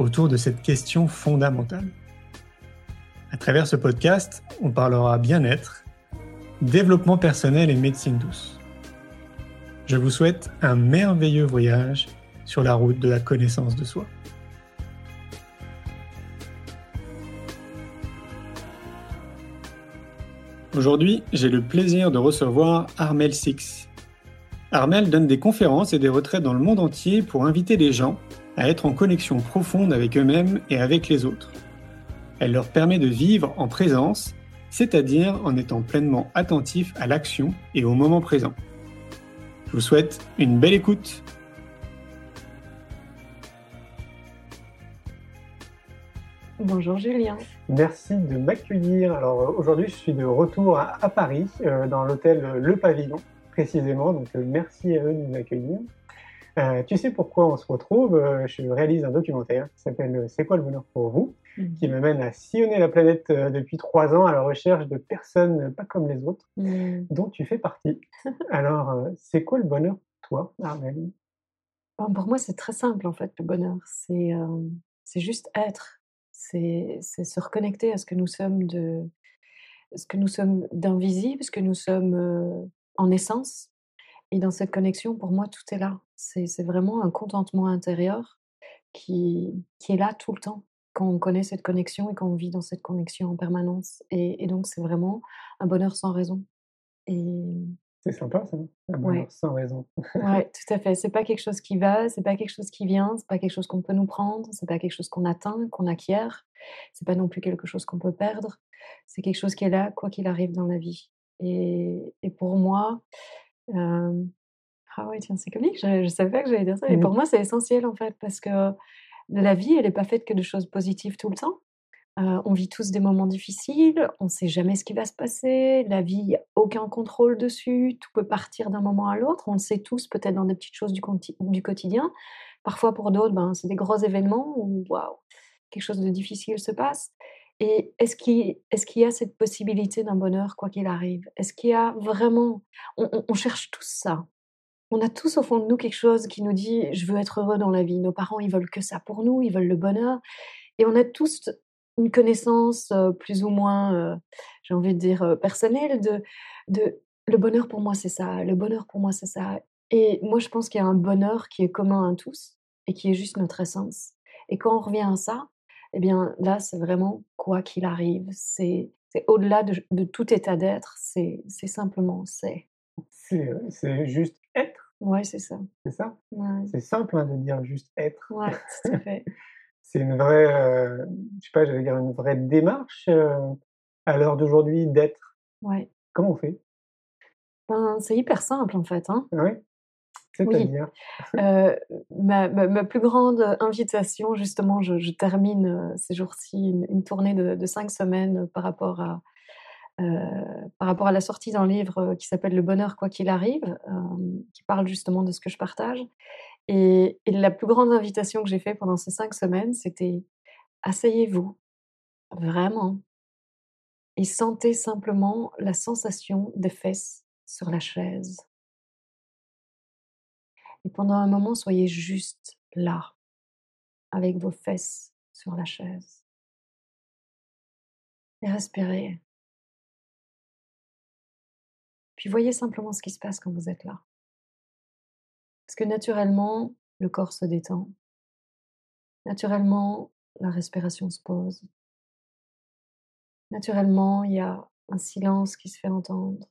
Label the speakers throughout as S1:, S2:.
S1: autour de cette question fondamentale. À travers ce podcast, on parlera bien-être, développement personnel et médecine douce. Je vous souhaite un merveilleux voyage sur la route de la connaissance de soi. Aujourd'hui, j'ai le plaisir de recevoir Armel Six. Armel donne des conférences et des retraites dans le monde entier pour inviter les gens à être en connexion profonde avec eux-mêmes et avec les autres. Elle leur permet de vivre en présence, c'est-à-dire en étant pleinement attentif à l'action et au moment présent. Je vous souhaite une belle écoute.
S2: Bonjour Julien.
S1: Merci de m'accueillir. Alors aujourd'hui, je suis de retour à, Paris, euh, dans l'hôtel Le Pavillon, précisément. Donc euh, merci à eux de nous accueillir. Euh, tu sais pourquoi on se retrouve euh, Je réalise un documentaire qui s'appelle euh, C'est quoi le bonheur pour vous
S2: Mhm.
S1: qui m'amène à sillonner la planète depuis trois ans à la recherche de personnes pas comme les autres,
S2: Mm.
S1: dont tu fais partie. Alors, c'est quoi le bonheur pour toi, Armel
S2: Bon, pour moi, c'est très simple en fait, le bonheur. C'est euh, c'est juste être. C'est c'est se reconnecter à ce que nous sommes de ce que nous sommes d'invisible, ce que nous sommes euh, en essence. Et dans cette connexion, pour moi, tout est là. C'est vraiment un contentement intérieur qui, qui est là tout le temps quand on connaît cette connexion et quand on vit dans cette connexion en permanence. Et, et donc, c'est vraiment un bonheur sans raison. Et
S1: C'est sympa ça, un bonheur
S2: Ouais.
S1: sans raison.
S2: Ouais, tout à fait. C'est pas quelque chose qui va, c'est pas quelque chose qui vient, c'est pas quelque chose qu'on peut nous prendre, c'est pas quelque chose qu'on atteint, qu'on acquiert, c'est pas non plus quelque chose qu'on peut perdre. C'est quelque chose qui est là, quoi qu'il arrive dans la vie. Et, et pour moi, euh, ah ouais, tiens, c'est comique, je, je savais pas que j'allais dire ça. Et pour
S1: Mhm.
S2: moi, c'est essentiel en fait, parce que la vie, elle n'est pas faite que de choses positives tout le temps. Euh, on vit tous des moments difficiles, on ne sait jamais ce qui va se passer, la vie, il n'y a aucun contrôle dessus, tout peut partir d'un moment à l'autre, on le sait tous peut-être dans des petites choses du, du quotidien. Parfois pour d'autres, ben, c'est des gros événements où waouh, quelque chose de difficile se passe. Et est-ce qu'il y a cette possibilité d'un bonheur quoi qu'il arrive? Est-ce qu'il y a vraiment... On, cherche tous ça? On a tous au fond de nous quelque chose qui nous dit je veux être heureux dans la vie. Nos parents, ils veulent que ça pour nous, ils veulent le bonheur. Et on a tous une connaissance plus ou moins, j'ai envie de dire, personnelle de le bonheur pour moi, c'est ça, le bonheur pour moi, c'est ça. Et moi, je pense qu'il y a un bonheur qui est commun à tous et qui est juste notre essence. Et quand on revient à ça, eh bien là, c'est vraiment quoi qu'il arrive. C'est c'est au-delà de, de tout état d'être, c'est c'est simplement c'est.
S1: C'est euh, c'est juste être,
S2: Ouais, c'est ça.
S1: c'est ça
S2: Ouais,
S1: C'est simple hein, de dire juste être.
S2: ouais, tout à fait.
S1: C'est une vraie, euh, je sais pas, j'allais dire une vraie démarche euh, à l'heure d'aujourd'hui d'être.
S2: Ouais.
S1: Comment on fait?
S2: Ben, c'est hyper simple en fait. Hein.
S1: Ah ouais? C'est-à-dire
S2: Euh, ma, ma- ma plus grande invitation, justement, je, je termine euh, ces jours-ci une, une tournée de, de cinq semaines par rapport à, euh, par rapport à la sortie d'un livre qui s'appelle Le bonheur quoi qu'il arrive, euh, qui parle justement de ce que je partage. Et, et la plus grande invitation que j'ai faite pendant ces cinq semaines, c'était asseyez-vous vraiment et sentez simplement la sensation des fesses sur la chaise. Et pendant un moment, soyez juste là, avec vos fesses sur la chaise. Et respirez. Puis voyez simplement ce qui se passe quand vous êtes là. Parce que naturellement, le corps se détend. Naturellement, la respiration se pose. Naturellement, il y a un silence qui se fait entendre.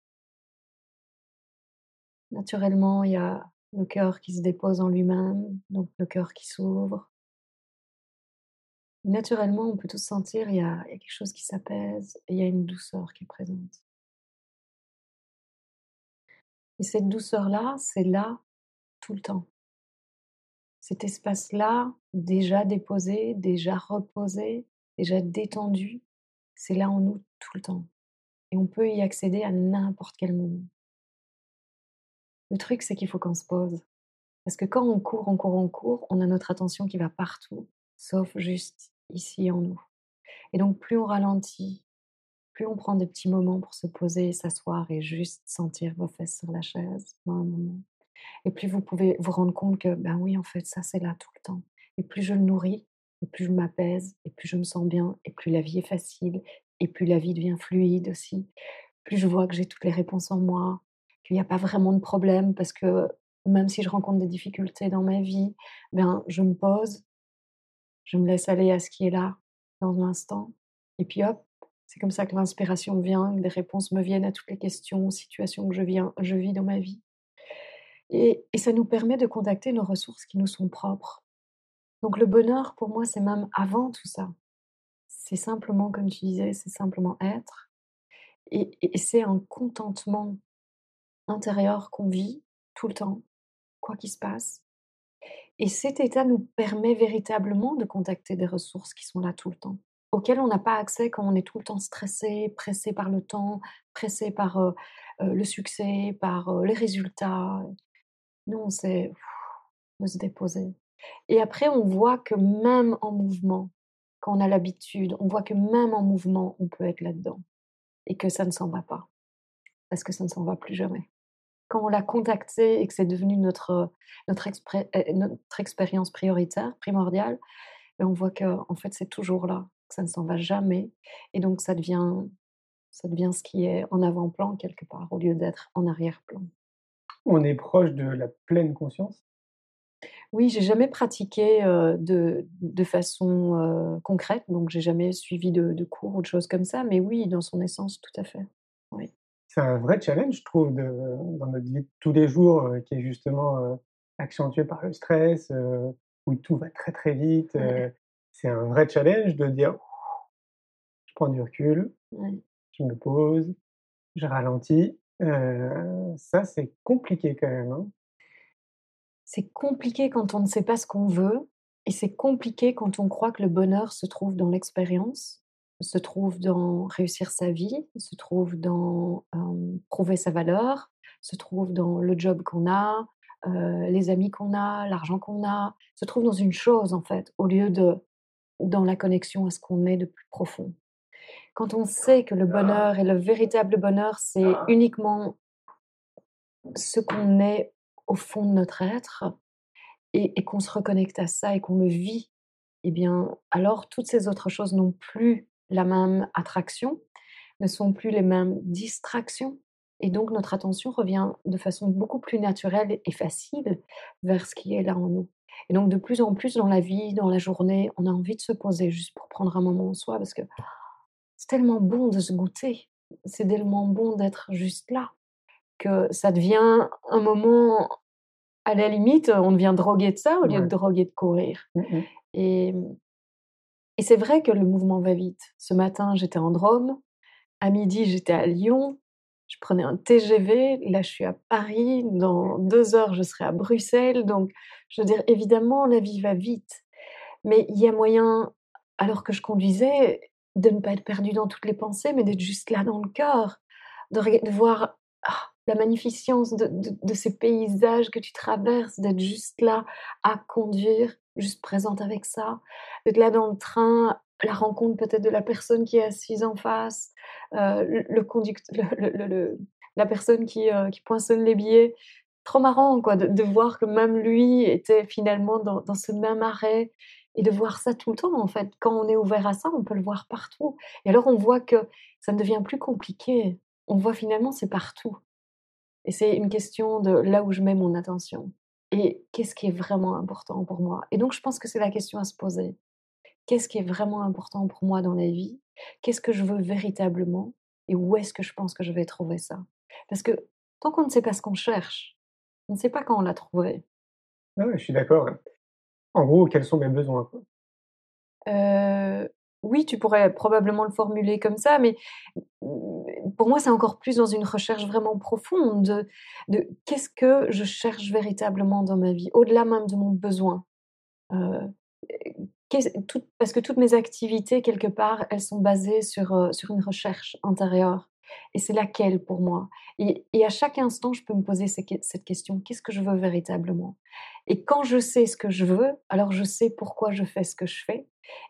S2: Naturellement, il y a le cœur qui se dépose en lui-même, donc le cœur qui s'ouvre. Naturellement, on peut tous sentir, il y a, quelque chose qui s'apaise il y a une douceur qui est présente. Et cette douceur-là, c'est là tout le temps. Cet espace-là, déjà déposé, déjà reposé, déjà détendu. C'est là en nous tout le temps. Et on peut y accéder à n'importe quel moment. Le truc, c'est qu'il faut qu'on se pose. Parce que quand on court, on court, on court, on a notre attention qui va partout, sauf juste ici en nous. Et donc, plus on ralentit, plus on prend des petits moments pour se poser, s'asseoir et juste sentir vos fesses sur la chaise un moment. Et plus vous pouvez vous rendre compte que, ben oui, en fait, ça, c'est là tout le temps. Et plus je le nourris, et plus je m'apaise, et plus je me sens bien, et plus la vie est facile, et plus la vie devient fluide aussi. Plus je vois que j'ai toutes les réponses en moi, qu'il n'y a pas vraiment de problème, parce que même si je rencontre des difficultés dans ma vie, ben, je me pose, je me laisse aller à ce qui est là dans l'instant, et puis hop, c'est comme ça que l'inspiration vient, que des réponses me viennent à toutes les questions, situations que je, viens, je vis dans ma vie. Et, et ça nous permet de contacter nos ressources qui nous sont propres. Donc le bonheur, pour moi, c'est même avant tout ça. C'est simplement, comme tu disais, c'est simplement être. Et, et c'est un contentement intérieur qu'on vit tout le temps, quoi qu'il se passe. Et cet état nous permet véritablement de contacter des ressources qui sont là tout le temps, auxquelles on n'a pas accès quand on est tout le temps stressé, pressé par le temps, pressé par euh, euh, le succès, par euh, les résultats. Non, c'est de se déposer. Et après, on voit que même en mouvement, quand on a l'habitude, on voit que même en mouvement, on peut être là-dedans. Et que ça ne s'en va pas. Parce que ça ne s'en va plus jamais quand on l'a contacté et que c'est devenu notre, notre, euh, notre expérience prioritaire, primordiale, ben, on voit que en fait c'est toujours là, que ça ne s'en va jamais. Et donc ça devient, ça devient ce qui est en avant-plan quelque part, au lieu d'être en arrière-plan.
S1: On est proche de la pleine conscience?
S2: Oui, j'ai jamais pratiqué euh, de, de, façon euh, concrète, donc j'ai jamais suivi de, de, cours ou de choses comme ça, mais oui, dans son essence, tout à fait.
S1: C'est un vrai challenge, je trouve, de, dans notre vie de tous les jours, euh, qui est justement euh, accentué par le stress, euh, où tout va très très vite. c'est un vrai challenge de dire, je prends du recul, je me pose, je ralentis. ça, c'est compliqué quand même. Hein.
S2: C'est compliqué quand on ne sait pas ce qu'on veut, et c'est compliqué quand on croit que le bonheur se trouve dans l'expérience se trouve dans réussir sa vie, se trouve dans prouver sa valeur, se trouve dans le job qu'on a, les amis qu'on a, l'argent qu'on a, se trouve dans une chose en fait, au lieu de dans la connexion à ce qu'on est de plus profond. Quand on sait que le bonheur et le véritable bonheur, c'est uniquement ce qu'on est au fond de notre être, et, et qu'on se reconnecte à ça et qu'on le vit, eh bien, alors toutes ces autres choses n'ont plus la même attraction, ne sont plus les mêmes distractions. Et donc notre attention revient de façon beaucoup plus naturelle et facile vers ce qui est là en nous. Et donc de plus en plus dans la vie, dans la journée, on a envie de se poser juste pour prendre un moment en soi parce que c'est tellement bon de se goûter, c'est tellement bon d'être juste là que ça devient un moment à la limite, on devient drogué de ça au lieu de drogué de courir. Mmh et, et c'est vrai que le mouvement va vite. Ce matin, j'étais en Drôme. À midi, j'étais à Lyon. Je prenais un TGV. Là, je suis à Paris. Dans deux heures, je serai à Bruxelles. Donc, je veux dire, évidemment, la vie va vite. Mais il y a moyen, alors que je conduisais, de ne pas être perdu dans toutes les pensées, mais d'être juste là dans le cœur. De, voir ah, la magnificence de, de, ces paysages que tu traverses, d'être juste là à conduire juste présente avec ça, d'être là dans le train, la rencontre peut-être de la personne qui est assise en face, euh, le, conducteur, la personne qui, euh, qui, poinçonne les billets. Trop marrant quoi, de, voir que même lui était finalement dans, dans, ce même arrêt et de voir ça tout le temps en fait. Quand on est ouvert à ça, on peut le voir partout. Et alors on voit que ça ne devient plus compliqué. On voit finalement c'est partout. Et c'est une question de là où je mets mon attention et qu'est-ce qui est vraiment important pour moi? Et donc, je pense que c'est la question à se poser. Qu'est-ce qui est vraiment important pour moi dans la vie? Qu'est-ce que je veux véritablement? Et où est-ce que je pense que je vais trouver ça? Parce que tant qu'on ne sait pas ce qu'on cherche, on ne sait pas quand on l'a trouvé.
S1: Ah je suis d'accord. En gros, quels sont mes besoins
S2: euh, oui, tu pourrais probablement le formuler comme ça, mais pour moi, c'est encore plus dans une recherche vraiment profonde de, qu'est-ce que je cherche véritablement dans ma vie, au-delà même de mon besoin. Euh, parce que toutes mes activités, quelque part, elles sont basées sur, euh, sur une recherche intérieure. Et c'est laquelle pour moi? Et, à chaque instant, je peux me poser cette question, qu'est-ce que je veux véritablement? Et quand je sais ce que je veux, alors je sais pourquoi je fais ce que je fais.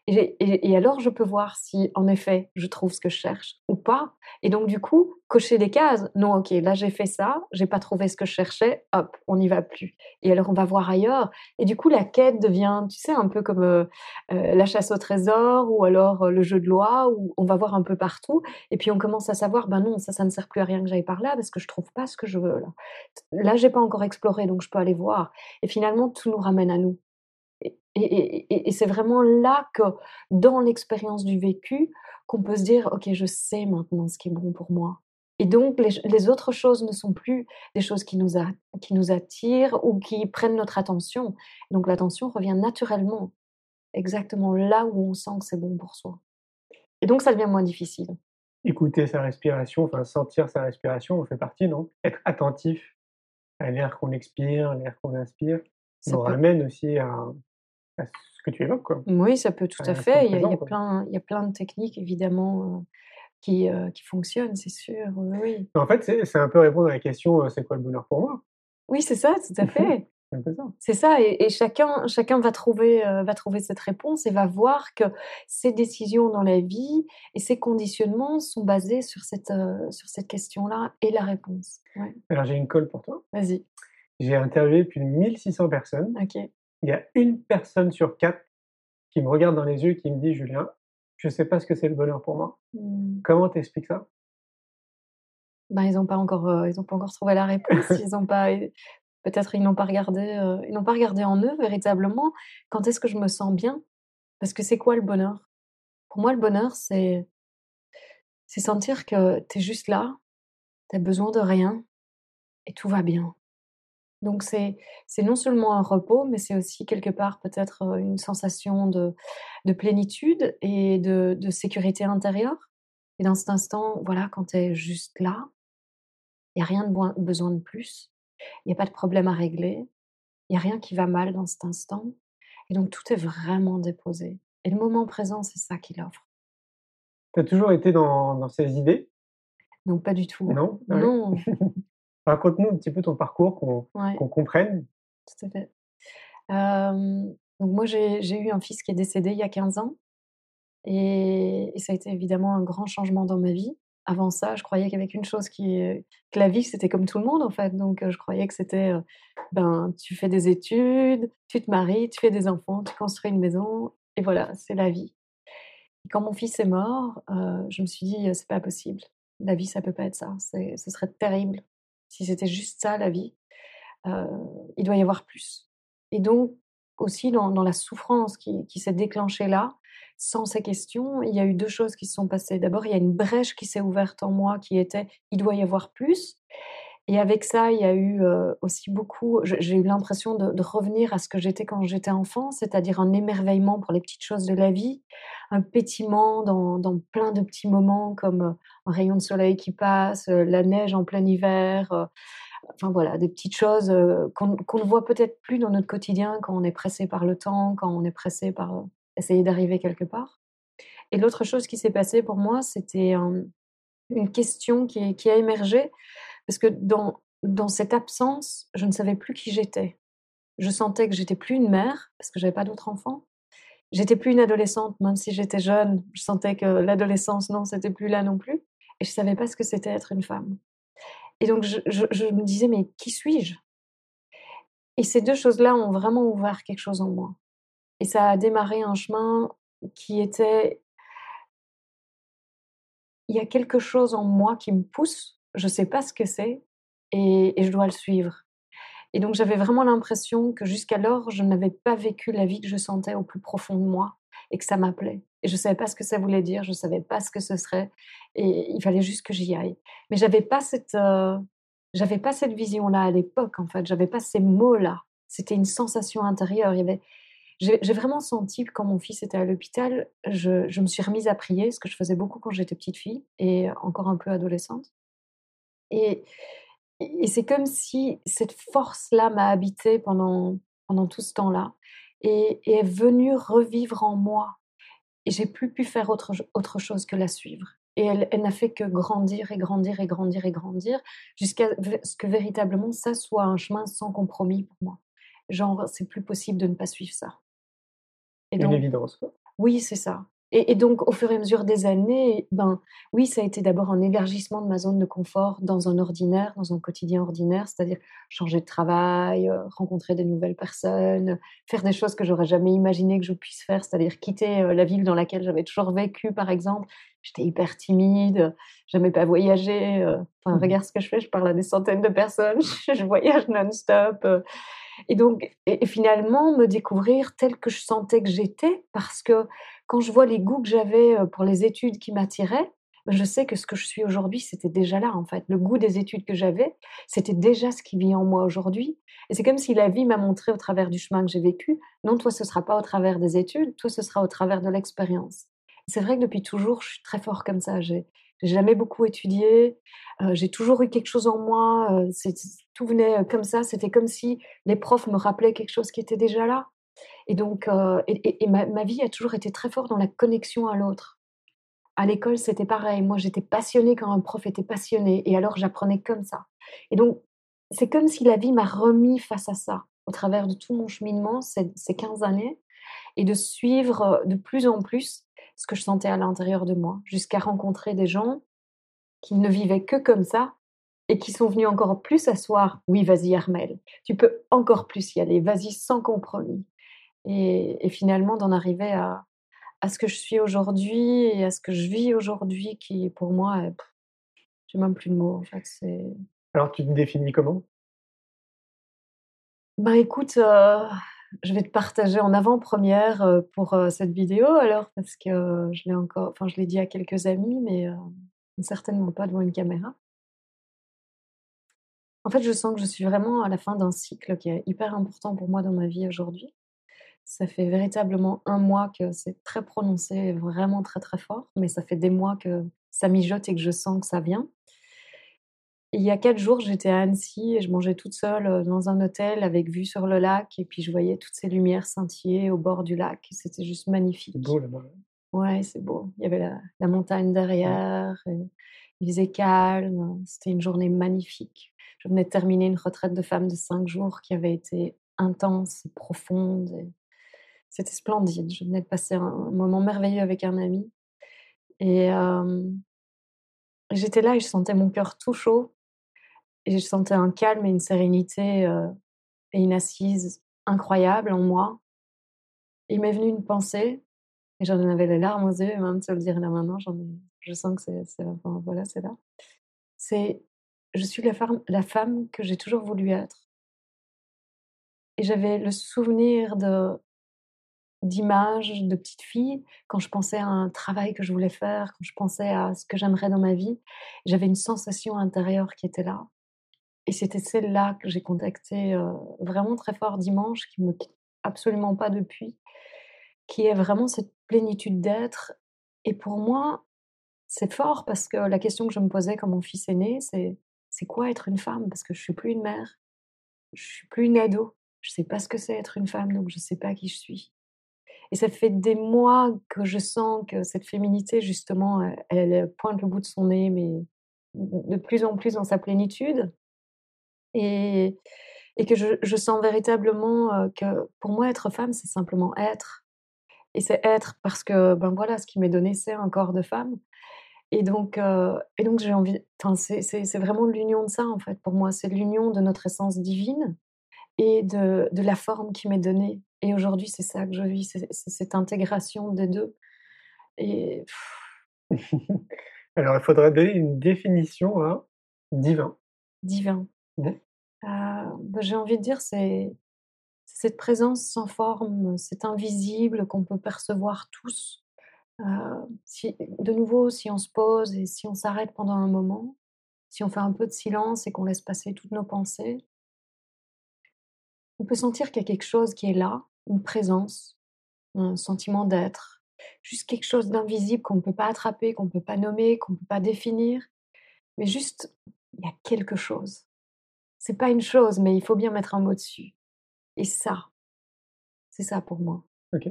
S2: Et, alors, je peux voir si, en effet, je trouve ce que je cherche ou pas. Et donc, du coup, cocher des cases. Non, ok, là, j'ai fait ça, j'ai pas trouvé ce que je cherchais, hop, on n'y va plus. Et alors, on va voir ailleurs. Et du coup, la quête devient, tu sais, un peu comme euh, euh, la chasse au trésor ou alors euh, le jeu de loi où on va voir un peu partout. Et puis, on commence à savoir, ben non, ça, ça ne sert plus à rien que j'aille par là parce que je trouve pas ce que je veux là. Là, j'ai pas encore exploré, donc je peux aller voir. Et finalement, tout nous ramène à nous. Et, c'est vraiment là que, dans l'expérience du vécu, qu'on peut se dire, OK, je sais maintenant ce qui est bon pour moi. Et donc, les, autres choses ne sont plus des choses qui nous, qui nous attirent ou qui prennent notre attention. Donc, l'attention revient naturellement, exactement là où on sent que c'est bon pour soi. Et donc, ça devient moins difficile.
S1: Écouter sa respiration, enfin sentir sa respiration, on fait partie, non? Être attentif à l'air qu'on expire, l'air qu'on inspire, ça nous ramène aussi à, ce que tu évoques. Quoi.
S2: Oui, ça peut tout à fait. Il y, a, plein, il y a plein de techniques, évidemment, euh, qui, euh, qui fonctionnent, c'est sûr. Oui.
S1: En fait, c'est un peu répondre à la question euh, c'est quoi le bonheur pour moi?
S2: Oui, c'est ça, tout à fait. c'est ça, et, chacun, chacun va, trouver, va trouver cette réponse et va voir que ses décisions dans la vie et ses conditionnements sont basés sur cette, sur cette question-là et la réponse.
S1: Alors j'ai une colle pour toi.
S2: Vas-y.
S1: J'ai interviewé plus de 1600 personnes.
S2: Ok
S1: il y a une personne sur quatre qui me regarde dans les yeux et qui me dit Julien, je ne sais pas ce que c'est le bonheur pour moi. Mmh. Comment t'expliques ça?
S2: Ben, ils n'ont pas encore, euh, ils ont pas encore trouvé la réponse. ils ont pas, peut-être ils n'ont pas regardé, euh, ils n'ont pas regardé en eux véritablement. Quand est-ce que je me sens bien? Parce que c'est quoi le bonheur? Pour moi, le bonheur, c'est, c'est sentir que tu es juste là, tu as besoin de rien et tout va bien. Donc c'est non seulement un repos, mais c'est aussi quelque part peut-être une sensation de, de plénitude et de, de, sécurité intérieure. Et dans cet instant, voilà, quand tu es juste là, il n'y a rien de besoin de plus, il n'y a pas de problème à régler, il n'y a rien qui va mal dans cet instant. Et donc tout est vraiment déposé. Et le moment présent, c'est ça qu'il offre.
S1: Tu as toujours été dans, dans ces idées?
S2: Non, pas du tout.
S1: Non?
S2: Non.
S1: Raconte-nous un petit peu ton parcours, qu'on comprenne.
S2: Tout à fait. donc moi, j'ai eu un fils qui est décédé il y a 15 ans. Et, ça a été évidemment un grand changement dans ma vie. Avant ça, je croyais qu'avec une chose qui que la vie, c'était comme tout le monde, en fait. Donc, je croyais que c'était, ben, tu fais des études, tu te maries, tu fais des enfants, tu construis une maison, et voilà, c'est la vie. Et quand mon fils est mort, je me suis dit, c'est pas possible. La vie, ça peut pas être ça. Ce serait terrible si c'était juste ça la vie, il doit y avoir plus. Et donc aussi dans, la souffrance qui, s'est déclenchée là, sans ces questions, il y a eu deux choses qui se sont passées. D'abord, il y a une brèche qui s'est ouverte en moi qui était il doit y avoir plus. Et avec ça, il y a eu aussi beaucoup, j'ai eu l'impression de, revenir à ce que j'étais quand j'étais enfant, c'est-à-dire un émerveillement pour les petites choses de la vie, un pétiment dans, plein de petits moments comme un rayon de soleil qui passe, la neige en plein hiver, enfin voilà, des petites choses qu'on ne voit peut-être plus dans notre quotidien quand on est pressé par le temps, quand on est pressé par essayer d'arriver quelque part. Et l'autre chose qui s'est passée pour moi, c'était une question qui, a émergé parce que dans, dans cette absence, je ne savais plus qui j'étais. Je sentais que j'étais plus une mère, parce que j'avais pas d'autres enfants. J'étais plus une adolescente, même si j'étais jeune. Je sentais que l'adolescence, non, c'était plus là non plus. Et je savais pas ce que c'était être une femme. Et donc, je, je me disais, mais qui suis-je? Et ces deux choses-là ont vraiment ouvert quelque chose en moi. Et ça a démarré un chemin qui était il y a quelque chose en moi qui me pousse je ne sais pas ce que c'est et, je dois le suivre. Et donc j'avais vraiment l'impression que jusqu'alors, je n'avais pas vécu la vie que je sentais au plus profond de moi et que ça m'appelait. Et je ne savais pas ce que ça voulait dire, je ne savais pas ce que ce serait, et il fallait juste que j'y aille. Mais j'avais pas cette, euh, j'avais pas cette vision-là à l'époque, en fait. J'avais pas ces mots-là. C'était une sensation intérieure. Il j'ai vraiment senti que quand mon fils était à l'hôpital, je, je, me suis remise à prier, ce que je faisais beaucoup quand j'étais petite fille et encore un peu adolescente. Et, et c'est comme si cette force-là m'a habité pendant, pendant tout ce temps-là. et, est venue revivre en moi. Et j'ai plus pu faire autre, autre chose que la suivre. Et elle, elle n'a fait que grandir et grandir et grandir et grandir jusqu'à ce que véritablement ça soit un chemin sans compromis pour moi. Genre, c'est plus possible de ne pas suivre ça.
S1: Et Une évidence.
S2: Oui, c'est ça. Et, donc, au fur et à mesure des années, ben, oui, ça a été d'abord un élargissement de ma zone de confort dans un ordinaire, dans un quotidien ordinaire, c'est-à-dire changer de travail, euh, rencontrer des nouvelles personnes, faire des choses que j'aurais jamais imaginé que je puisse faire, c'est-à-dire quitter euh, la ville dans laquelle j'avais toujours vécu, par exemple. J'étais hyper timide, j'aimais pas voyager. Euh, enfin, mmh regarde ce que je fais, je parle à des centaines de personnes, je voyage non-stop. Et donc, et finalement, me découvrir tel que je sentais que j'étais, parce que quand je vois les goûts que j'avais pour les études qui m'attiraient, je sais que ce que je suis aujourd'hui, c'était déjà là, en fait. Le goût des études que j'avais, c'était déjà ce qui vit en moi aujourd'hui. Et c'est comme si la vie m'a montré au travers du chemin que j'ai vécu, non, toi, ce sera pas au travers des études, toi, ce sera au travers de l'expérience. C'est vrai que depuis toujours, je suis très fort comme ça. J'ai jamais beaucoup étudié. j'ai toujours eu quelque chose en moi. tout venait comme ça. C'était comme si les profs me rappelaient quelque chose qui était déjà là. Et donc, euh, et, ma, vie a toujours été très forte dans la connexion à l'autre. À l'école, c'était pareil. Moi, j'étais passionnée quand un prof était passionné. Et alors, j'apprenais comme ça. Et donc, c'est comme si la vie m'a remis face à ça au travers de tout mon cheminement, ces, ces 15 années, et de suivre euh, de plus en plus ce que je sentais à l'intérieur de moi, jusqu'à rencontrer des gens qui ne vivaient que comme ça et qui sont venus encore plus s'asseoir. Oui, vas-y, Armel, tu peux encore plus y aller, vas-y sans compromis et, finalement d'en arriver à, à, ce que je suis aujourd'hui et à ce que je vis aujourd'hui qui pour moi j'ai même plus de mots en fait c'est
S1: alors tu te définis comment?
S2: Bah écoute euh, je vais te partager en avant-première euh, pour euh, cette vidéo alors parce que je l'ai encore enfin je l'ai dit à quelques amis mais certainement pas devant une caméra. En fait je sens que je suis vraiment à la fin d'un cycle qui est hyper important pour moi dans ma vie aujourd'hui ça fait véritablement un mois que c'est très prononcé, vraiment très très fort, mais ça fait des mois que ça mijote et que je sens que ça vient. il y a quatre jours, j'étais à Annecy et je mangeais toute seule euh, dans un hôtel avec vue sur le lac et puis je voyais toutes ces lumières scintiller au bord du lac. C'était juste magnifique.
S1: C'est beau là-bas.
S2: Ouais, c'est beau. Il y avait la, montagne derrière, il faisait calme. C'était une journée magnifique. Je venais de terminer une retraite de femme de cinq jours qui avait été intense et profonde. C'était splendide. Je venais de passer un moment merveilleux avec un ami. Et j'étais là et je sentais mon cœur tout chaud. Et je sentais un calme et une sérénité et une assise incroyable en moi. il m'est venu une pensée, et j'en avais les larmes aux yeux, et même se le dire là maintenant, j'en je sens que c'est, voilà, c'est là. C'est, je suis la femme, la femme que j'ai toujours voulu être. Et j'avais le souvenir de d'images de petites filles, quand je pensais à un travail que je voulais faire, quand je pensais à ce que j'aimerais dans ma vie, j'avais une sensation intérieure qui était là. Et c'était celle-là que j'ai contactée euh, vraiment très fort dimanche, qui me quitte absolument pas depuis, qui est vraiment cette plénitude d'être. Et pour moi, c'est fort parce que la question que je me posais quand mon fils est né, c'est c'est quoi être une femme? Parce que je suis plus une mère, je suis plus une ado, je sais pas ce que c'est être une femme, donc je sais pas qui je suis. Et ça fait des mois que je sens que cette féminité, justement, elle, pointe le bout de son nez, mais de plus en plus dans sa plénitude. Et, et que je, sens véritablement que pour moi, être femme, c'est simplement être. Et c'est être parce que, ben voilà, ce qui m'est donné, c'est un corps de femme. Et donc, et donc j'ai envie, c'est vraiment l'union de ça, en fait, pour moi. C'est l'union de notre essence divine et de, de la forme qui m'est donnée. Et aujourd'hui, c'est ça que je vis, c'est cette intégration des deux. Et
S1: Alors, il faudrait donner une définition à divin.
S2: Divin. Mmh. Euh, bah, j'ai envie de dire, c'est cette présence sans forme, c'est invisible qu'on peut percevoir tous. Euh, si, de nouveau, si on se pose et si on s'arrête pendant un moment, si on fait un peu de silence et qu'on laisse passer toutes nos pensées, on peut sentir qu'il y a quelque chose qui est là, une présence, un sentiment d'être, juste quelque chose d'invisible qu'on ne peut pas attraper, qu'on ne peut pas nommer, qu'on ne peut pas définir, mais juste, il y a quelque chose. C'est pas une chose, mais il faut bien mettre un mot dessus. Et ça, C'est ça pour moi.
S1: Ok.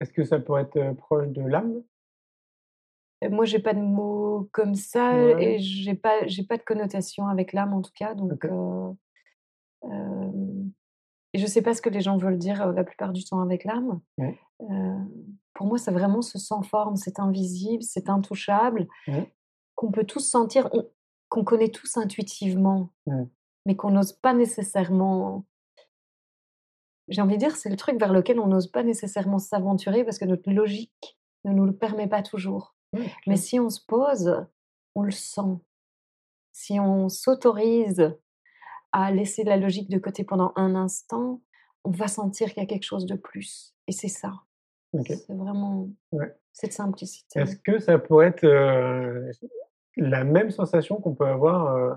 S1: Est-ce que ça pourrait être proche de l'âme?
S2: Moi, j'ai pas de mots comme ça
S1: Ouais.
S2: et j'ai pas, j'ai pas de connotation avec l'âme en tout cas. Donc, euh, et je sais pas ce que les gens veulent dire la plupart du temps avec l'âme. Pour moi, c'est vraiment ce sans forme, c'est invisible, c'est intouchable, qu'on peut tous sentir, on- qu'on connaît tous intuitivement, mais qu'on n'ose pas nécessairement. J'ai envie de dire, c'est le truc vers lequel on n'ose pas nécessairement s'aventurer parce que notre logique ne nous le permet pas toujours. Mais si on se pose, on le sent. Si on s'autorise à laisser la logique de côté pendant un instant, on va sentir qu'il y a quelque chose de plus. Et c'est ça. C'est vraiment
S1: Ouais.
S2: cette simplicité.
S1: Est-ce que ça pourrait être euh, la même sensation qu'on peut avoir euh,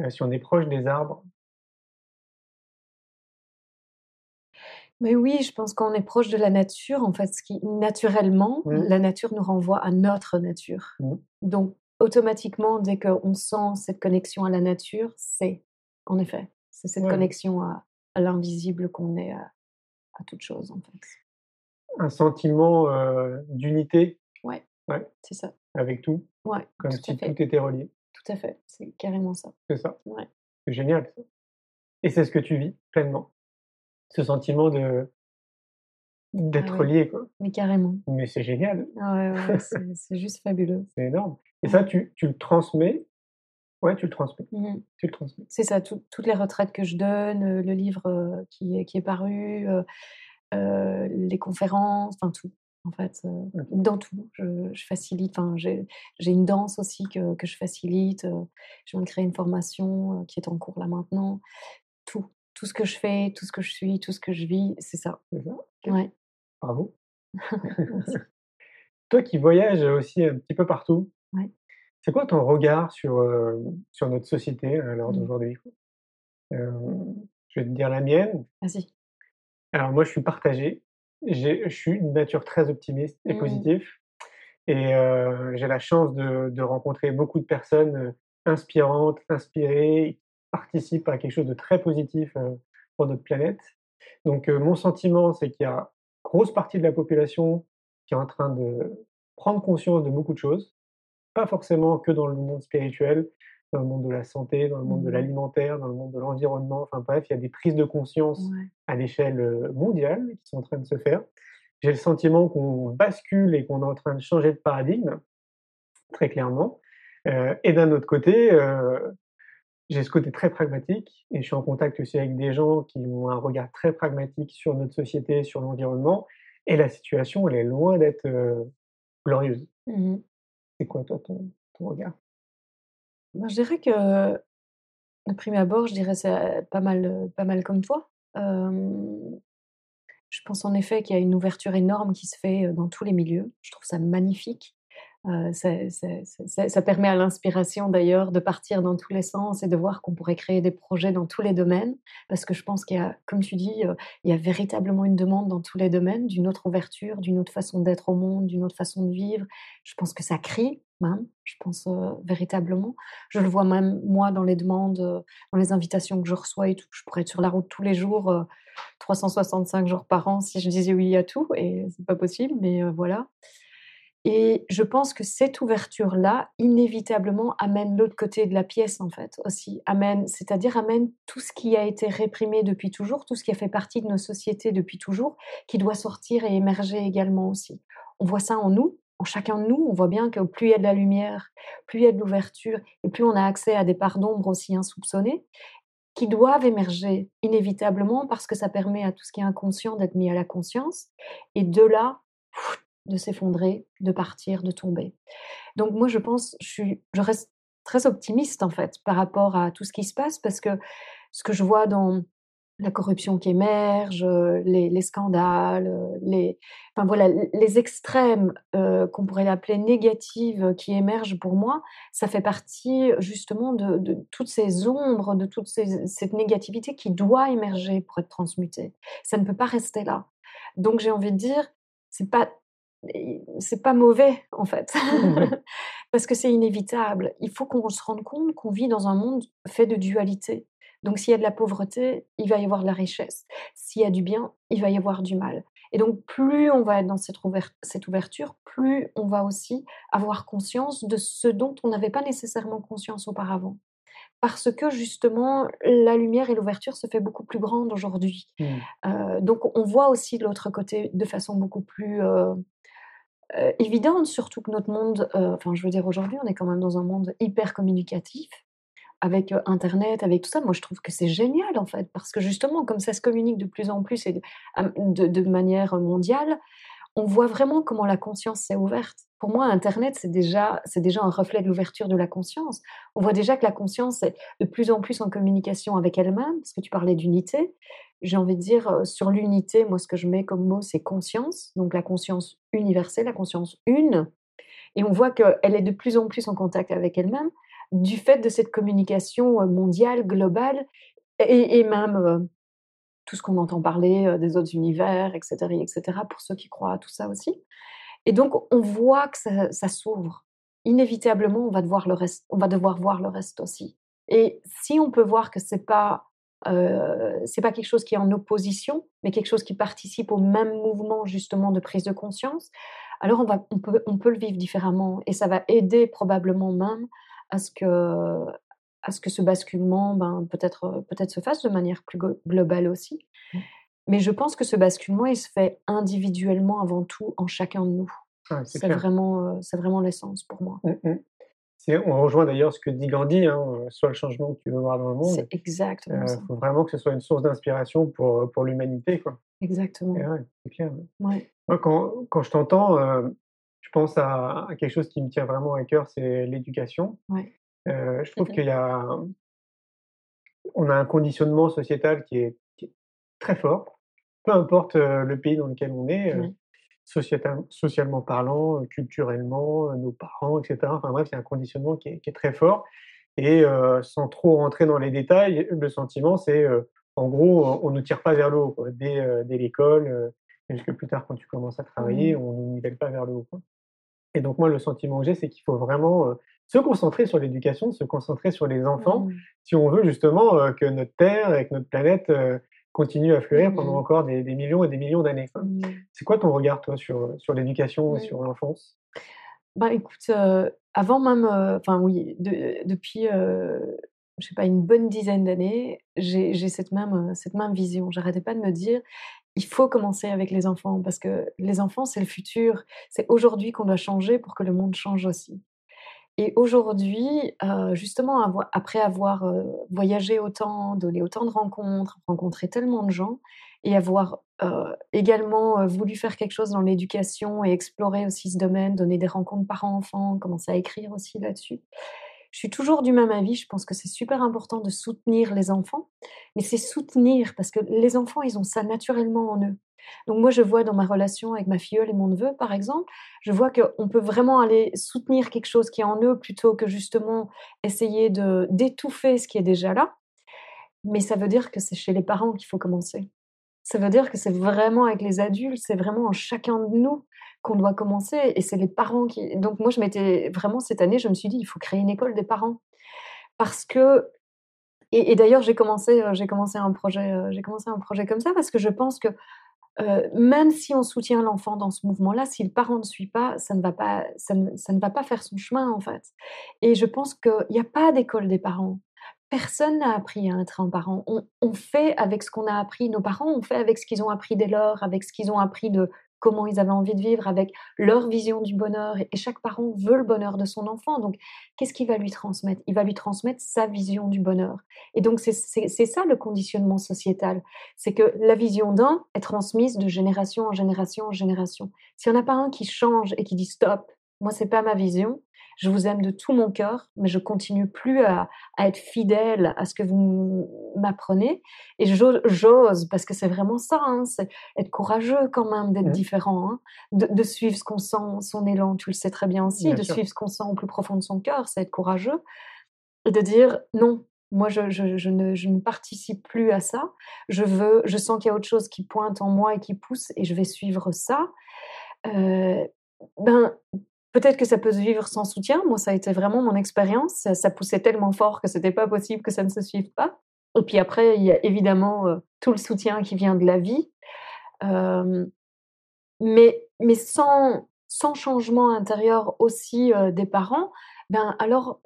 S1: euh, si on est proche des arbres?
S2: Mais oui, je pense qu'on est proche de la nature, en fait, ce qui naturellement,
S1: Mhm.
S2: la nature nous renvoie à notre nature.
S1: Mhm.
S2: Donc, automatiquement, dès qu'on sent cette connexion à la nature, c'est, en effet, c'est cette
S1: Ouais.
S2: connexion à, à l'invisible qu'on est à, à toute chose, en fait.
S1: Un sentiment euh, d'unité
S2: Ouais,
S1: Ouais.
S2: c'est ça.
S1: avec tout,
S2: Ouais,
S1: comme
S2: tout
S1: si tout était relié.
S2: Tout à fait. C'est carrément ça.
S1: C'est ça.
S2: Ouais.
S1: C'est génial. ça. Et c'est ce que tu vis pleinement. Ce sentiment de d'être
S2: Ah
S1: relié, quoi.
S2: Mais carrément.
S1: Mais c'est génial,
S2: Ah ouais, ouais, c'est c'est juste fabuleux.
S1: c'est énorme. Et ça, tu, tu le transmets. Ouais, tu le transmets.
S2: Mhm.
S1: Tu le transmets.
S2: C'est ça, tout- toutes les retraites que je donne, euh, le livre euh, qui, est, qui est paru, euh, les conférences, enfin tout. En fait, dans tout, je, je facilite. Enfin, j'ai une danse aussi que, que je facilite. je viens de créer une formation qui est en cours là maintenant. Tout, tout ce que je fais, tout ce que je suis, tout ce que je vis, c'est ça.
S1: Ça
S2: Ouais.
S1: Bravo. Toi qui voyages aussi un petit peu partout. C'est quoi ton regard sur, euh, sur notre société à l'heure
S2: Mm.
S1: d'aujourd'hui? Euh, Je vais te dire la mienne.
S2: Vas-y.
S1: Alors moi, je suis partagé. Je suis une nature très optimiste et
S2: Mm.
S1: positive. Et euh, j'ai la chance de, de rencontrer beaucoup de personnes inspirantes, inspirées, qui participent à quelque chose de très positif pour notre planète. Donc mon sentiment, c'est qu'il y a grosse partie de la population qui est en train de prendre conscience de beaucoup de choses, pas forcément que dans le monde spirituel, dans le monde de la santé, dans le monde de
S2: Mhm.
S1: l'alimentaire, dans le monde de l'environnement, enfin bref, il y a des prises de conscience
S2: Ouais.
S1: à l'échelle mondiale qui sont en train de se faire. J'ai le sentiment qu'on bascule et qu'on est en train de changer de paradigme, très clairement. Euh, et d'un autre côté, euh, j'ai ce côté très pragmatique et je suis en contact aussi avec des gens qui ont un regard très pragmatique sur notre société, sur l'environnement. Et la situation, elle est loin d'être euh, glorieuse.
S2: Mhm.
S1: C'est quoi, toi, ton, regard?
S2: Moi, je dirais que, de prime abord, je dirais c'est pas mal, euh, pas mal comme toi. Euh, je pense en effet qu'il y a une ouverture énorme qui se fait euh, dans tous les milieux. Je trouve ça magnifique. Euh, ça, permet à l'inspiration d'ailleurs de partir dans tous les sens et de voir qu'on pourrait créer des projets dans tous les domaines. Parce que je pense qu'il y a, comme tu dis, euh, il y a véritablement une demande dans tous les domaines d'une autre ouverture, d'une autre façon d'être au monde, d'une autre façon de vivre. Je pense que ça crie même, je pense euh, véritablement. Je le vois même moi dans les demandes, dans les invitations que je reçois et tout. Je pourrais être sur la route tous les jours, euh, 365 jours par an si je disais oui à tout, et c'est pas possible, mais voilà. Et je pense que cette ouverture-là, inévitablement, amène l'autre côté de la pièce, en fait, aussi. Amène, c'est-à-dire amène tout ce qui a été réprimé depuis toujours, tout ce qui a fait partie de nos sociétés depuis toujours, qui doit sortir et émerger également aussi. On voit ça en nous, en chacun de nous. On voit bien que plus il y a de la lumière, plus il y a de l'ouverture, et plus on a accès à des parts d'ombre aussi insoupçonnées, qui doivent émerger inévitablement parce que ça permet à tout ce qui est inconscient d'être mis à la conscience. Et de là, de s'effondrer, de partir, de tomber. Donc moi, je pense, je, suis, je reste très optimiste en fait par rapport à tout ce qui se passe parce que ce que je vois dans la corruption qui émerge, les, les scandales, les, enfin voilà, les extrêmes euh, qu'on pourrait appeler négatives qui émergent pour moi, ça fait partie justement de, toutes ces ombres, de toute cette négativité qui doit émerger pour être transmutée. Ça ne peut pas rester là. Donc j'ai envie de dire, c'est pas c'est pas mauvais en fait, parce que c'est inévitable. Il faut qu'on se rende compte qu'on vit dans un monde fait de dualité. Donc s'il y a de la pauvreté, il va y avoir de la richesse. S'il y a du bien, il va y avoir du mal. Et donc plus on va être dans cette, cette ouverture, plus on va aussi avoir conscience de ce dont on n'avait pas nécessairement conscience auparavant parce que justement la lumière et l'ouverture se fait beaucoup plus grande aujourd'hui. Mmh. Euh, donc on voit aussi l'autre côté de façon beaucoup plus euh, euh, évidente, surtout que notre monde, enfin je veux dire aujourd'hui on est quand même dans un monde hyper communicatif avec Internet, avec tout ça. Moi je trouve que c'est génial en fait, parce que justement comme ça se communique de plus en plus et de, de manière mondiale, on voit vraiment comment la conscience s'est ouverte. Pour moi, Internet, c'est déjà, c'est déjà un reflet de l'ouverture de la conscience. On voit déjà que la conscience est de plus en plus en communication avec elle-même, parce que tu parlais d'unité. J'ai envie de dire, euh, sur l'unité, moi, ce que je mets comme mot, c'est conscience, donc la conscience universelle, la conscience une. Et on voit qu'elle est de plus en plus en contact avec elle-même du fait de cette communication euh, mondiale, globale, et, même euh, tout ce qu'on entend parler des autres univers, etc., etc., pour ceux qui croient à tout ça aussi. Et donc, on voit que ça, s'ouvre. Inévitablement, on va, devoir le reste, on va devoir voir le reste aussi. Et si on peut voir que c'est pas euh, c'est pas quelque chose qui est en opposition, mais quelque chose qui participe au même mouvement justement de prise de conscience, alors on, va, on, peut, on peut le vivre différemment et ça va aider probablement même à ce que, à ce que ce basculement ben, peut-être peut se fasse de manière plus globale aussi. Mmh. Mais je pense que ce basculement, il se fait individuellement avant tout en chacun de nous. c'est vraiment, euh, c'est vraiment l'essence pour moi.
S1: Mmh, mmh. On rejoint d'ailleurs ce que dit Gandhi, hein, euh, soit le changement que tu veux voir dans le monde.
S2: C'est exactement
S1: Il faut vraiment que ce soit une source d'inspiration pour, pour l'humanité.
S2: Exactement.
S1: c'est clair. Moi, quand, quand je t'entends, je pense à, à, quelque chose qui me tient vraiment à cœur, c'est l'éducation.
S2: Ouais.
S1: Euh, je trouve qu'il y a, on a un conditionnement sociétal qui est, très fort, peu importe euh, le pays dans lequel on est, euh, socialement parlant, culturellement, nos parents, etc. Enfin bref, c'est un conditionnement qui est, très fort. Et sans trop rentrer dans les détails, le sentiment, c'est en gros, on ne nous tire pas vers le haut. Dès, dès l'école, jusque plus tard quand tu commences à travailler, on ne nous nivelle pas vers le haut. Et donc moi, le sentiment que j'ai, c'est qu'il faut vraiment se concentrer sur l'éducation, se concentrer sur les enfants, mmh. si on veut justement euh, que notre Terre et que notre planète euh, continue à fleurir pendant mmh. encore des, millions et des millions d'années. Mmh. C'est quoi ton regard, toi, sur, sur l'éducation et sur l'enfance?
S2: Bah écoute, euh, avant même, enfin oui, depuis, je sais pas, une bonne dizaine d'années, j'ai cette même, cette même vision. J'arrêtais pas de me dire, il faut commencer avec les enfants parce que les enfants, c'est le futur. C'est aujourd'hui qu'on doit changer pour que le monde change aussi. Et aujourd'hui, euh, justement, après avoir euh, voyagé autant, donné autant de rencontres, rencontré tellement de gens, et avoir euh, également voulu faire quelque chose dans l'éducation et explorer aussi ce domaine, donner des rencontres parents-enfants, commencer à écrire aussi là-dessus, je suis toujours du même avis. Je pense que c'est super important de soutenir les enfants, mais c'est soutenir parce que les enfants, ils ont ça naturellement en eux. Donc moi, je vois dans ma relation avec ma filleule et mon neveu, par exemple, je vois qu'on peut vraiment aller soutenir quelque chose qui est en eux plutôt que justement essayer de d'étouffer ce qui est déjà là. Mais ça veut dire que c'est chez les parents qu'il faut commencer. Ça veut dire que c'est vraiment avec les adultes, c'est vraiment en chacun de nous qu'on doit commencer. Et c'est les parents qui. Donc moi, je m'étais vraiment cette année, je me suis dit, il faut créer une école des parents parce que et, d'ailleurs, j'ai commencé, euh, j'ai commencé un projet, euh, j'ai commencé un projet comme ça parce que je pense que euh, même si on soutient l'enfant dans ce mouvement-là, si le parent ne suit pas, ça ne va pas, ça ne, va pas faire son chemin en fait. Et je pense qu'il n'y a pas d'école des parents. Personne n'a appris à être un parent. On, on fait avec ce qu'on a appris. Nos parents ont fait avec ce qu'ils ont appris dès lors, avec ce qu'ils ont appris de comment ils avaient envie de vivre, avec leur vision du bonheur. Et chaque parent veut le bonheur de son enfant. Donc, qu'est-ce qu'il va lui transmettre? Il va lui transmettre sa vision du bonheur. Et donc, c'est ça le conditionnement sociétal. C'est que la vision d'un est transmise de génération en génération en génération. S'il n'y en a pas un qui change et qui dit stop, moi, c'est pas ma vision, je vous aime de tout mon cœur, mais je continue plus à, être fidèle à ce que vous m'apprenez. Et j'ose, parce que c'est vraiment ça, hein, c'est être courageux quand même, d'être mmh. différent, hein, de, suivre ce qu'on sent, son élan, tu le sais très bien aussi, de suivre ce qu'on sent au plus profond de son cœur, c'est être courageux. Et de dire non, moi, je, ne, participe plus à ça. Je veux, je sens qu'il y a autre chose qui pointe en moi et qui pousse, et je vais suivre ça. Euh, ben, Peut-être que ça peut se vivre sans soutien. Moi, ça a été vraiment mon expérience. Ça, poussait tellement fort que c'était pas possible que ça ne se suive pas. Et puis après, il y a évidemment euh, tout le soutien qui vient de la vie. Euh, mais, mais sans, sans changement intérieur aussi euh, des parents, ben alors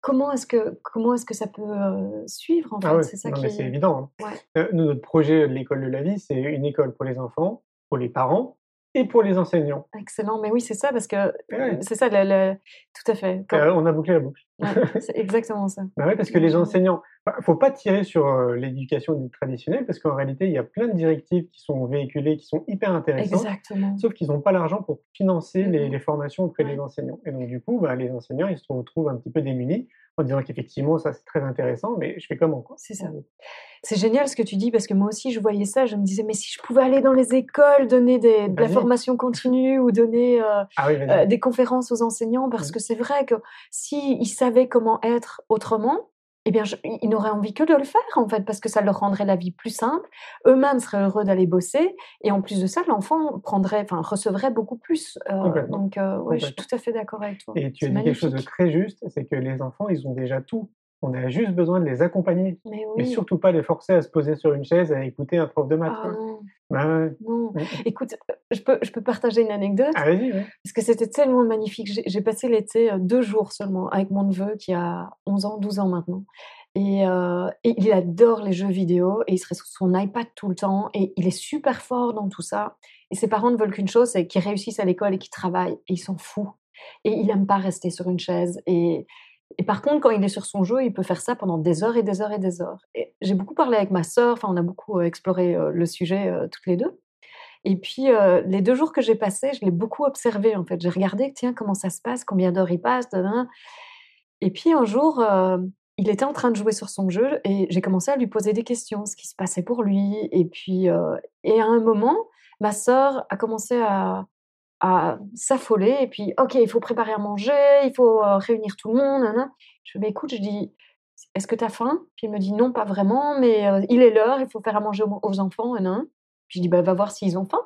S2: comment est-ce que comment est-ce que ça peut euh, suivre en fait?
S1: Ah ouais,
S2: C'est ça
S1: non,
S2: qui
S1: mais c'est évident. hein.
S2: Ouais.
S1: Euh, notre projet de l'école de la vie, c'est une école pour les enfants, pour les parents et pour les enseignants.
S2: excellent. Mais oui, c'est ça parce que
S1: Ouais.
S2: c'est ça, tout à fait. Quand-
S1: Euh, on a bouclé la boucle.
S2: ouais, c'est exactement ça.
S1: Bah ouais, parce que les enseignants, il faut pas tirer sur euh, l'éducation dite traditionnelle, parce qu'en réalité, il y a plein de directives qui sont véhiculées, qui sont hyper intéressantes,
S2: Exactement.
S1: sauf qu'ils n'ont pas l'argent pour financer les, les formations auprès
S2: Ouais.
S1: des enseignants. Et donc, du coup, bah, les enseignants, ils se retrouvent un petit peu démunis en disant qu'effectivement, ça c'est très intéressant, mais je fais comment
S2: C'est ça. C'est génial ce que tu dis parce que moi aussi je voyais ça, je me disais mais si je pouvais aller dans les écoles donner des, de la formation continue ou donner euh,
S1: Ah oui,
S2: euh, des conférences aux enseignants parce
S1: Mhm.
S2: que c'est vrai que s'ils savaient comment être autrement, eh bien je- ils n'auraient envie que de le faire en fait parce que ça leur rendrait la vie plus simple, eux-mêmes seraient heureux d'aller bosser et en plus de ça l'enfant prendrait, enfin recevrait beaucoup plus. Euh, donc euh, ouais, je suis tout à fait d'accord avec toi.
S1: Et tu as dit quelque chose de très juste, c'est que les enfants, ils ont déjà tout. On a juste besoin de les accompagner,
S2: Mais
S1: mais
S2: oui.
S1: surtout pas les forcer à se poser sur une chaise à écouter un prof de maths.
S2: Ah non.
S1: Mhm.
S2: Écoute, je peux, je peux partager une anecdote.
S1: Ah, ouais.
S2: Parce que c'était tellement magnifique. J'ai passé l'été euh, deux jours seulement avec mon neveu qui a 11 ans, 12 ans maintenant. Et, euh, et il adore les jeux vidéo et il serait sur son iPad tout le temps et il est super fort dans tout ça. Et ses parents ne veulent qu'une chose, c'est qu'il réussisse à l'école et qu'il travaille. Et il s'en fout. Et il n'aime pas rester sur une chaise. Et, et par contre, quand il est sur son jeu, il peut faire ça pendant des heures et des heures et des heures. J'ai beaucoup parlé avec ma sœur, enfin on a beaucoup euh, exploré euh, le sujet euh, toutes les deux. Et puis, les deux jours que j'ai passés, je l'ai beaucoup observé, en fait. J'ai regardé, tiens, comment ça se passe, combien d'heures il passe. Et puis, un jour, il était en train de jouer sur son jeu et j'ai commencé à lui poser des questions, ce qui se passait pour lui. Et puis, et à un moment, ma sœur a commencé à, s'affoler. Et puis, OK, il faut préparer à manger, il faut euh, réunir tout le monde. Je fais, mais écoute, je dis, est-ce que tu as faim? Puis il me dit, non, pas vraiment, mais euh, il est l'heure, il faut faire à manger aux, enfants. Puis je dis, bah, va voir s'ils ont faim.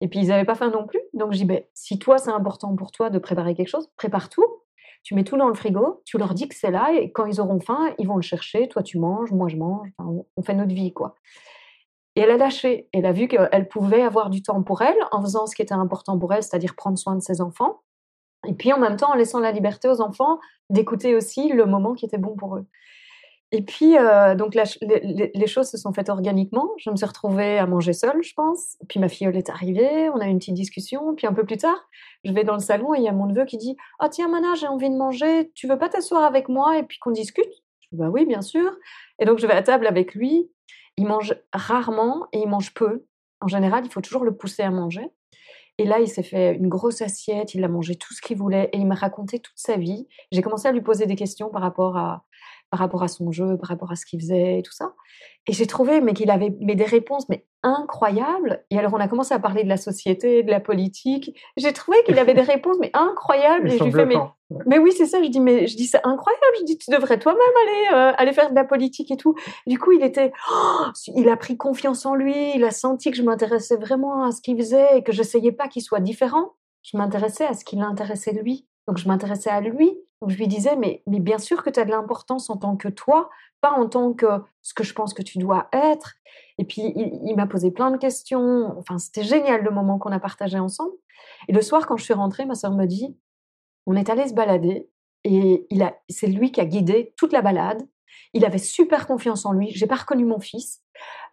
S2: Et puis ils n'avaient pas faim non plus. Donc je dis, bah, si toi, c'est important pour toi de préparer quelque chose, prépare tout. Tu mets tout dans le frigo, tu leur dis que c'est là, et quand ils auront faim, ils vont le chercher. Toi, tu manges, moi, je mange. On fait notre vie, quoi. Et elle a lâché. Elle a vu qu'elle pouvait avoir du temps pour elle en faisant ce qui était important pour elle, c'est-à-dire prendre soin de ses enfants. Et puis en même temps, en laissant la liberté aux enfants d'écouter aussi le moment qui était bon pour eux. Et puis, euh, donc, les choses se sont faites organiquement. Je me suis retrouvée à manger seule, je pense. Puis ma filleule est arrivée, on a eu une petite discussion. Puis un peu plus tard, je vais dans le salon et il y a mon neveu qui dit Ah, tiens, Mana, j'ai envie de manger. Tu veux pas t'asseoir avec moi et puis qu'on discute? Je dis Bah oui, bien sûr. Et donc, je vais à table avec lui. Il mange rarement et il mange peu. En général, il faut toujours le pousser à manger. Et là, il s'est fait une grosse assiette, il a mangé tout ce qu'il voulait et il m'a raconté toute sa vie. J'ai commencé à lui poser des questions par rapport à, par rapport à son jeu, par rapport à ce qu'il faisait et tout ça. Et j'ai trouvé mais qu'il avait mais des réponses mais incroyables. Et alors on a commencé à parler de la société, de la politique. J'ai trouvé qu'il avait des réponses mais incroyables.
S1: Ils
S2: et je lui fais mais
S1: bluffants. Ouais.
S2: mais oui, c'est ça. Je dis, mais je dis, c'est incroyable. Je dis, tu devrais toi-même aller, euh, aller faire de la politique et tout. Du coup, il était, oh, il a pris confiance en lui. Il a senti que je m'intéressais vraiment à ce qu'il faisait et que j'essayais pas qu'il soit différent. Je m'intéressais à ce qui l'intéressait lui. Donc, je m'intéressais à lui. Je lui disais, mais, mais bien sûr que tu as de l'importance en tant que toi, pas en tant que ce que je pense que tu dois être. Et puis, il, m'a posé plein de questions. Enfin, c'était génial le moment qu'on a partagé ensemble. Et le soir, quand je suis rentrée, ma sœur me dit, on est allé se balader et il a, c'est lui qui a guidé toute la balade. Il avait super confiance en lui. J'ai pas reconnu mon fils.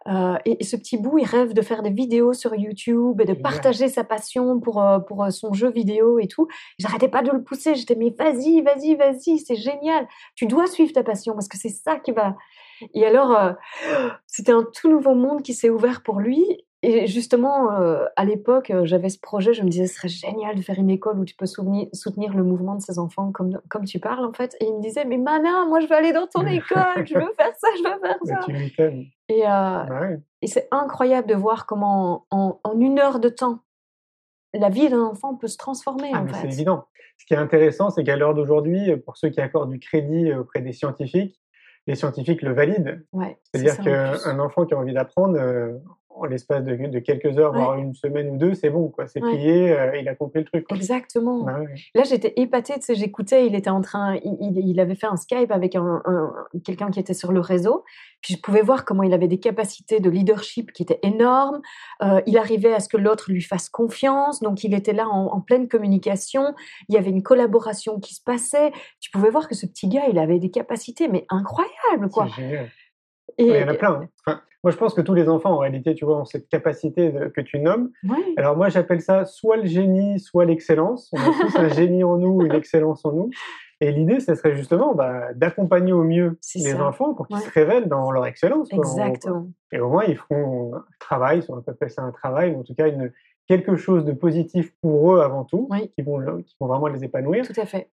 S2: Euh, et, et ce petit bout, il rêve de faire des vidéos sur YouTube et de partager sa passion pour, euh, pour euh, son jeu vidéo et tout. J'arrêtais pas de le pousser. J'étais, mais vas-y, vas-y, vas-y, c'est génial. Tu dois suivre ta passion parce que c'est ça qui va. Et alors, euh, c'était un tout nouveau monde qui s'est ouvert pour lui. Et justement, euh, à l'époque, euh, j'avais ce projet, je me disais, ce serait génial de faire une école où tu peux soutenir, soutenir le mouvement de ces enfants comme, comme tu parles, en fait. Et il me disait, mais Mana, moi, je veux aller dans ton école, je veux faire ça, je veux faire
S1: Mais
S2: ça.
S1: tu m'étonnes.
S2: Et, euh,
S1: Bah ouais.
S2: et c'est incroyable de voir comment, en, en une heure de temps, la vie d'un enfant peut se transformer,
S1: Ah,
S2: en
S1: mais c'est évident. Ce qui est intéressant, c'est qu'à l'heure d'aujourd'hui, pour ceux qui accordent du crédit auprès des scientifiques, les scientifiques le valident.
S2: Ouais,
S1: C'est-à-dire qu'un enfant qui a envie d'apprendre, euh, en l'espace de, de quelques heures,
S2: Ouais.
S1: voire une semaine ou deux, c'est bon, quoi. C'est
S2: Ouais.
S1: plié, euh, il a compris le truc. quoi.
S2: Exactement.
S1: Bah ouais.
S2: Là, j'étais épatée, tu sais, j'écoutais, il était en train, il, avait fait un Skype avec un, un- quelqu'un qui était sur le réseau, puis je pouvais voir comment il avait des capacités de leadership qui étaient énormes, Euh, il arrivait à ce que l'autre lui fasse confiance, donc il était là en, en pleine communication, il y avait une collaboration qui se passait, tu pouvais voir que ce petit gars, il avait des capacités, mais incroyables, quoi.
S1: C'est génial.
S2: Et,
S1: Il y en a plein. hein. Enfin, moi, je pense que tous les enfants, en réalité, tu vois, ont cette capacité de- que tu nommes. Alors moi, j'appelle ça soit le génie, soit l'excellence. On a tous un génie en nous, une excellence en nous. Et l'idée, ce serait justement bah, d'accompagner au mieux les
S2: ça.
S1: enfants pour qu'ils
S2: Ouais.
S1: se révèlent dans leur excellence. quoi.
S2: exactement.
S1: Et au moins, ils feront un travail, si on peut appeler ça un travail, mais en tout cas, une, quelque chose de positif pour eux avant tout,
S2: Oui.
S1: qui, vont, le- qui vont vraiment les épanouir,
S2: Tout à fait.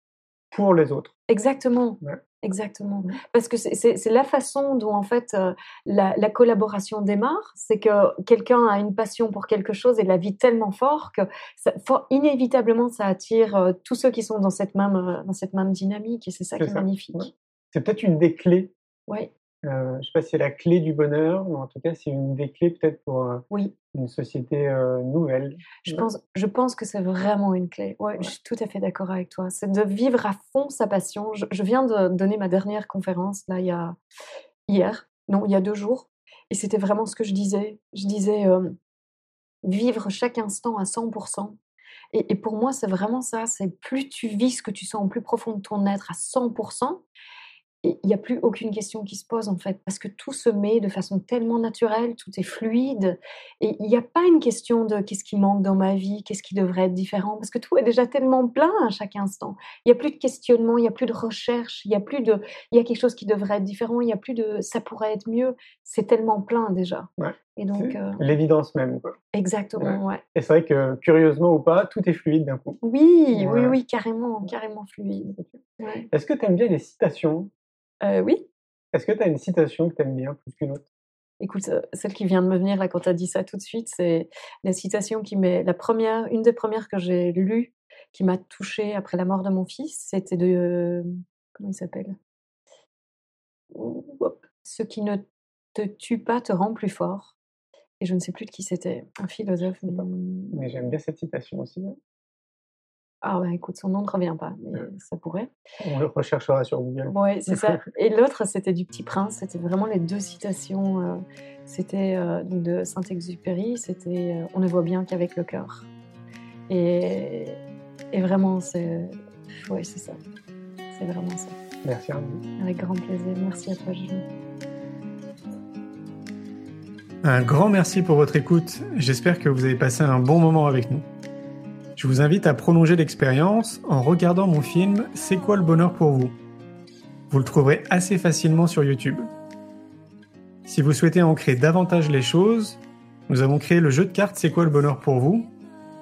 S1: Pour les autres.
S2: Exactement.
S1: Ouais.
S2: Exactement. Parce que c'est- la façon dont, en fait, euh, la, la collaboration démarre. C'est que quelqu'un a une passion pour quelque chose et la vit tellement fort que ça, inévitablement, ça attire euh, tous ceux qui sont dans cette même, euh, dans cette même dynamique. Et c'est ça qui est magnifique.
S1: Ouais. C'est peut-être une des clés.
S2: Ouais.
S1: Euh, je sais pas si c'est la clé du bonheur, mais en tout cas, c'est une des clés peut-être pour euh,
S2: Oui.
S1: une société euh, nouvelle.
S2: Je pense, je pense que c'est vraiment une clé. Ouais, Je suis tout à fait d'accord avec toi. C'est de vivre à fond sa passion. Je, je viens de donner ma dernière conférence là il y a hier, non il y a deux jours, et c'était vraiment ce que je disais. Je disais vivre chaque instant à 100%. Et, et pour moi, c'est vraiment ça. C'est plus tu vis ce que tu sens au plus profond de ton être à 100%, et il n'y a plus aucune question qui se pose en fait, parce que tout se met de façon tellement naturelle, tout est fluide, et il n'y a pas une question de qu'est-ce qui manque dans ma vie, qu'est-ce qui devrait être différent, parce que tout est déjà tellement plein à chaque instant. Il n'y a plus de questionnement, il n'y a plus de recherche, il y a plus de, il y a quelque chose qui devrait être différent, il n'y a plus de ça pourrait être mieux. C'est tellement plein déjà.
S1: Ouais.
S2: Et donc, euh,
S1: l'évidence même. Quoi.
S2: exactement, ouais.
S1: Et c'est vrai que, curieusement ou pas, tout est fluide d'un coup.
S2: Oui, oui,
S1: Ouais.
S2: oui, carrément, carrément fluide.
S1: Est-ce que tu aimes bien les citations?
S2: Euh, oui.
S1: Est-ce que tu as une citation que tu aimes bien plus qu'une autre?
S2: Écoute, euh, celle qui vient de me venir là quand tu as dit ça tout de suite, c'est la citation qui m'est la première, une des premières que j'ai lues, qui m'a touchée après la mort de mon fils. C'était de comment il s'appelle? Ce qui ne te tue pas te rend plus fort. Et je ne sais plus de qui c'était, un philosophe. Mais...
S1: Mais j'aime bien cette citation aussi.
S2: Ah bah écoute, son nom ne revient pas, mais
S1: Ouais.
S2: ça pourrait.
S1: On le recherchera sur Google.
S2: Ouais, c'est ça. Et l'autre, c'était du Petit Prince. C'était vraiment les deux citations. euh, c'était euh, de Saint-Exupéry. C'était euh, On ne voit bien qu'avec le cœur. Et, et vraiment, c'est ouais, c'est ça. C'est vraiment ça.
S1: Merci Arnaud.
S2: Avec grand plaisir. Merci à toi, Julie.
S1: Un grand merci pour votre écoute. J'espère que vous avez passé un bon moment avec nous. Je vous invite à prolonger l'expérience en regardant mon film C'est quoi le bonheur pour vous? Vous le trouverez assez facilement sur YouTube. Si vous souhaitez ancrer davantage les choses, nous avons créé le jeu de cartes C'est quoi le bonheur pour vous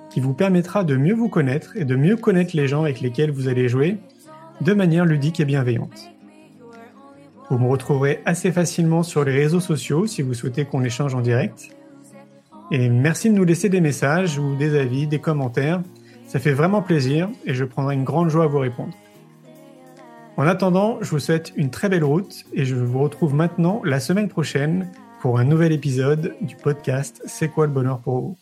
S1: qui vous permettra de mieux vous connaître et de mieux connaître les gens avec lesquels vous allez jouer de manière ludique et bienveillante. Vous me retrouverez assez facilement sur les réseaux sociaux si vous souhaitez qu'on échange en direct. Et merci de nous laisser des messages ou des avis, des commentaires. Ça fait vraiment plaisir et je prendrai une grande joie à vous répondre. En attendant, je vous souhaite une très belle route et je vous retrouve maintenant la semaine prochaine pour un nouvel épisode du podcast C'est quoi le bonheur pour vous?